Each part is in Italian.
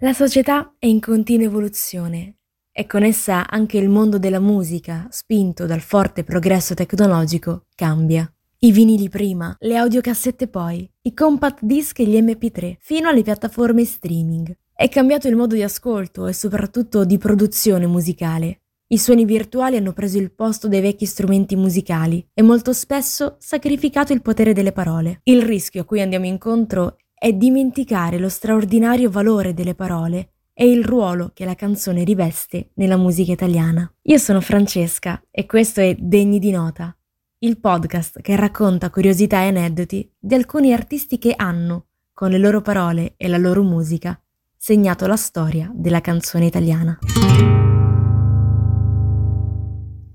La società è in continua evoluzione e con essa anche il mondo della musica, spinto dal forte progresso tecnologico, cambia. I vinili prima, le audiocassette poi, i compact disc e gli MP3, fino alle piattaforme streaming. È cambiato il modo di ascolto e soprattutto di produzione musicale. I suoni virtuali hanno preso il posto dei vecchi strumenti musicali e molto spesso sacrificato il potere delle parole. Il rischio a cui andiamo incontro è dimenticare lo straordinario valore delle parole e il ruolo che la canzone riveste nella musica italiana. Io sono Francesca e questo è Degni di Nota, il podcast che racconta curiosità e aneddoti di alcuni artisti che hanno, con le loro parole e la loro musica, segnato la storia della canzone italiana.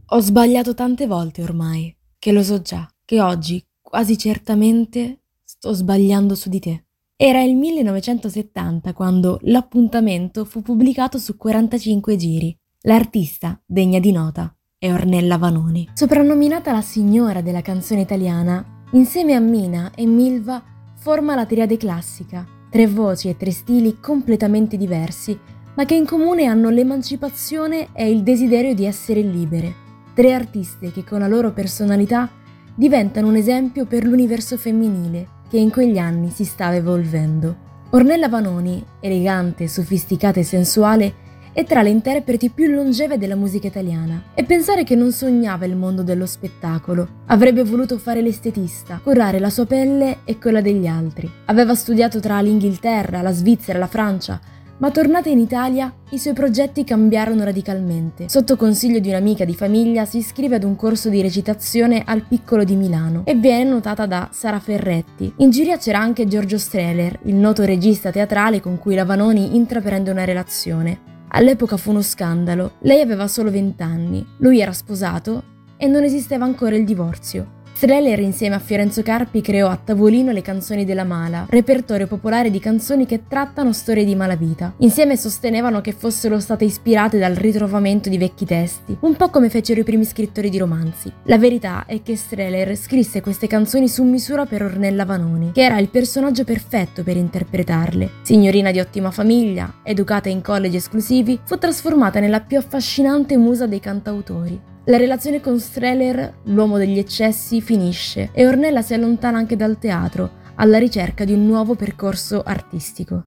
Ho sbagliato tante volte ormai, che lo so già, che oggi, quasi certamente, sto sbagliando su di te. Era il 1970 quando l'appuntamento fu pubblicato su 45 giri. L'artista, degna di nota, è Ornella Vanoni. Soprannominata la signora della canzone italiana, insieme a Mina e Milva forma la triade classica, tre voci e tre stili completamente diversi, ma che in comune hanno l'emancipazione e il desiderio di essere libere. Tre artiste che con la loro personalità diventano un esempio per l'universo femminile che in quegli anni si stava evolvendo. Ornella Vanoni, elegante, sofisticata e sensuale, è tra le interpreti più longeve della musica italiana. E pensare che non sognava il mondo dello spettacolo. Avrebbe voluto fare l'estetista, curare la sua pelle e quella degli altri. Aveva studiato tra l'Inghilterra, la Svizzera, la Francia, ma tornata in Italia, i suoi progetti cambiarono radicalmente. Sotto consiglio di un'amica di famiglia si iscrive ad un corso di recitazione al Piccolo di Milano e viene notata da Sara Ferretti. In giuria c'era anche Giorgio Streller, il noto regista teatrale con cui la Vanoni intraprende una relazione. All'epoca fu uno scandalo. Lei aveva solo 20 anni, lui era sposato e non esisteva ancora il divorzio. Streller insieme a Fiorenzo Carpi creò a tavolino le canzoni della Mala, repertorio popolare di canzoni che trattano storie di malavita. Insieme sostenevano che fossero state ispirate dal ritrovamento di vecchi testi, un po' come fecero i primi scrittori di romanzi. La verità è che Streller scrisse queste canzoni su misura per Ornella Vanoni, che era il personaggio perfetto per interpretarle. Signorina di ottima famiglia, educata in college esclusivi, fu trasformata nella più affascinante musa dei cantautori. La relazione con Streller, l'uomo degli eccessi, finisce e Ornella si allontana anche dal teatro, alla ricerca di un nuovo percorso artistico.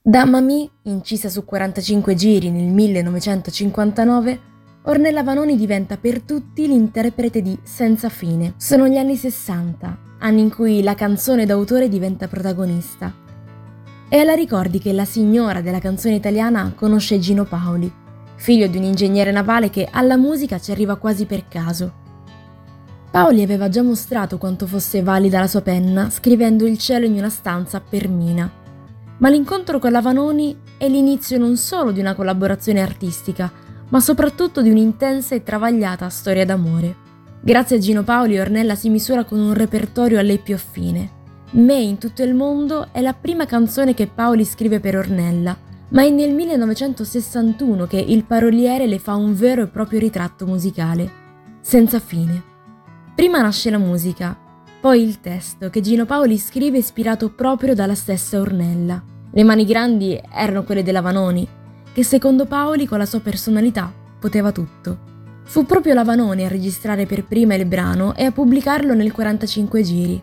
Da Mamì, incisa su 45 giri nel 1959, Ornella Vanoni diventa per tutti l'interprete di Senza fine. Sono gli anni 60, anni in cui la canzone d'autore diventa protagonista. E alla ricordi che la signora della canzone italiana conosce Gino Paoli, figlio di un ingegnere navale che alla musica ci arriva quasi per caso. Paoli aveva già mostrato quanto fosse valida la sua penna scrivendo il cielo in una stanza per Mina. Ma l'incontro con la Vanoni è l'inizio non solo di una collaborazione artistica, ma soprattutto di un'intensa e travagliata storia d'amore. Grazie a Gino Paoli Ornella si misura con un repertorio a lei più affine. Me in tutto il mondo è la prima canzone che Paoli scrive per Ornella ma è nel 1961 che il paroliere le fa un vero e proprio ritratto musicale, senza fine. Prima nasce la musica, poi il testo che Gino Paoli scrive ispirato proprio dalla stessa Ornella. Le mani grandi erano quelle della Vanoni, che secondo Paoli con la sua personalità poteva tutto. Fu proprio la Vanoni a registrare per prima il brano e a pubblicarlo nel 45 giri.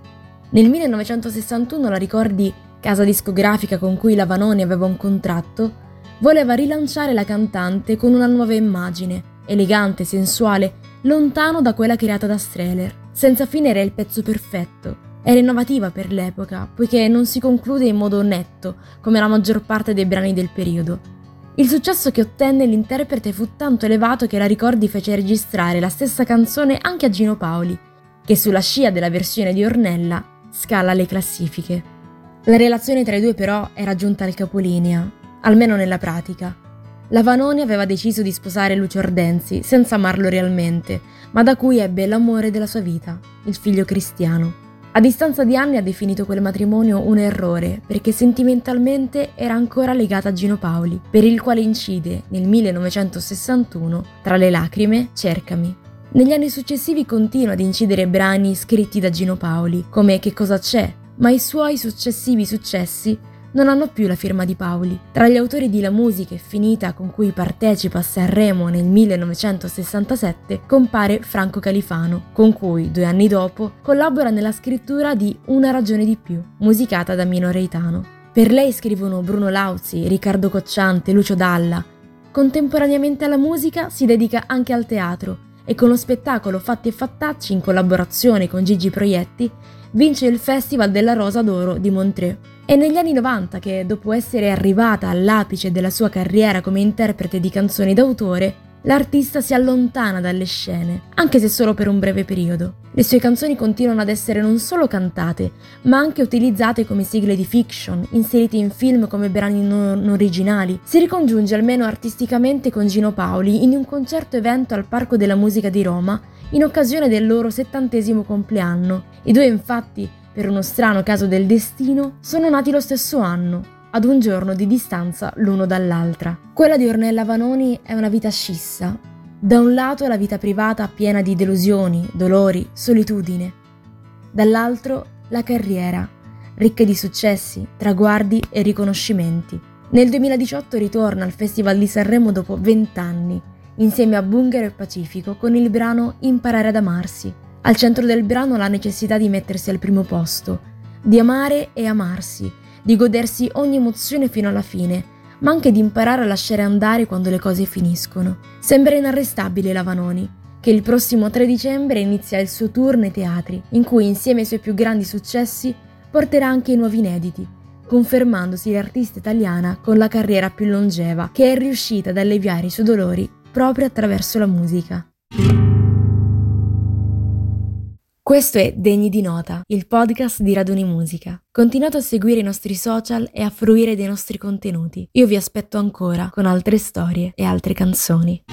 Nel 1961 la ricordi casa discografica con cui la Vanoni aveva un contratto, voleva rilanciare la cantante con una nuova immagine, elegante, sensuale, lontano da quella creata da Streller. Senza fine era il pezzo perfetto. Era innovativa per l'epoca, poiché non si conclude in modo netto, come la maggior parte dei brani del periodo. Il successo che ottenne l'interprete fu tanto elevato che la Ricordi fece registrare la stessa canzone anche a Gino Paoli, che sulla scia della versione di Ornella scala le classifiche. La relazione tra i due però era giunta al capolinea, almeno nella pratica. La Vanoni aveva deciso di sposare Lucio Ordenzi senza amarlo realmente, ma da cui ebbe l'amore della sua vita, il figlio cristiano. A distanza di anni ha definito quel matrimonio un errore perché sentimentalmente era ancora legata a Gino Paoli, per il quale incide nel 1961 tra le lacrime Cercami. Negli anni successivi continua ad incidere brani scritti da Gino Paoli, come Che cosa c'è, ma i suoi successivi successi non hanno più la firma di Paoli. Tra gli autori di La musica è finita con cui partecipa a Sanremo nel 1967 compare Franco Califano, con cui due anni dopo collabora nella scrittura di Una ragione di più, musicata da Mino Reitano. Per lei scrivono Bruno Lauzi, Riccardo Cocciante, Lucio Dalla. Contemporaneamente alla musica si dedica anche al teatro e con lo spettacolo Fatti e Fattacci in collaborazione con Gigi Proietti vince il Festival della Rosa d'Oro di Montreux. È negli anni 90 che, dopo essere arrivata all'apice della sua carriera come interprete di canzoni d'autore, l'artista si allontana dalle scene, anche se solo per un breve periodo. Le sue canzoni continuano ad essere non solo cantate, ma anche utilizzate come sigle di fiction, inserite in film come brani non originali. Si ricongiunge almeno artisticamente con Gino Paoli in un concerto evento al Parco della Musica di Roma in occasione del loro settantesimo compleanno. I due infatti, per uno strano caso del destino, sono nati lo stesso anno, ad un giorno di distanza l'uno dall'altra. Quella di Ornella Vanoni è una vita scissa. Da un lato la vita privata piena di delusioni, dolori, solitudine. Dall'altro la carriera, ricca di successi, traguardi e riconoscimenti. Nel 2018 ritorna al Festival di Sanremo dopo 20 anni, insieme a Bungaro e Pacifico con il brano Imparare ad amarsi. Al centro del brano la necessità di mettersi al primo posto, di amare e amarsi, di godersi ogni emozione fino alla fine, ma anche di imparare a lasciare andare quando le cose finiscono. Sembra inarrestabile la Vanoni, che il prossimo 3 dicembre inizia il suo tour nei teatri, in cui insieme ai suoi più grandi successi porterà anche i nuovi inediti, confermandosi l'artista italiana con la carriera più longeva, che è riuscita ad alleviare i suoi dolori proprio attraverso la musica. Questo è Degni di Nota, il podcast di Raduni Musica. Continuate a seguire i nostri social e a fruire dei nostri contenuti. Io vi aspetto ancora con altre storie e altre canzoni.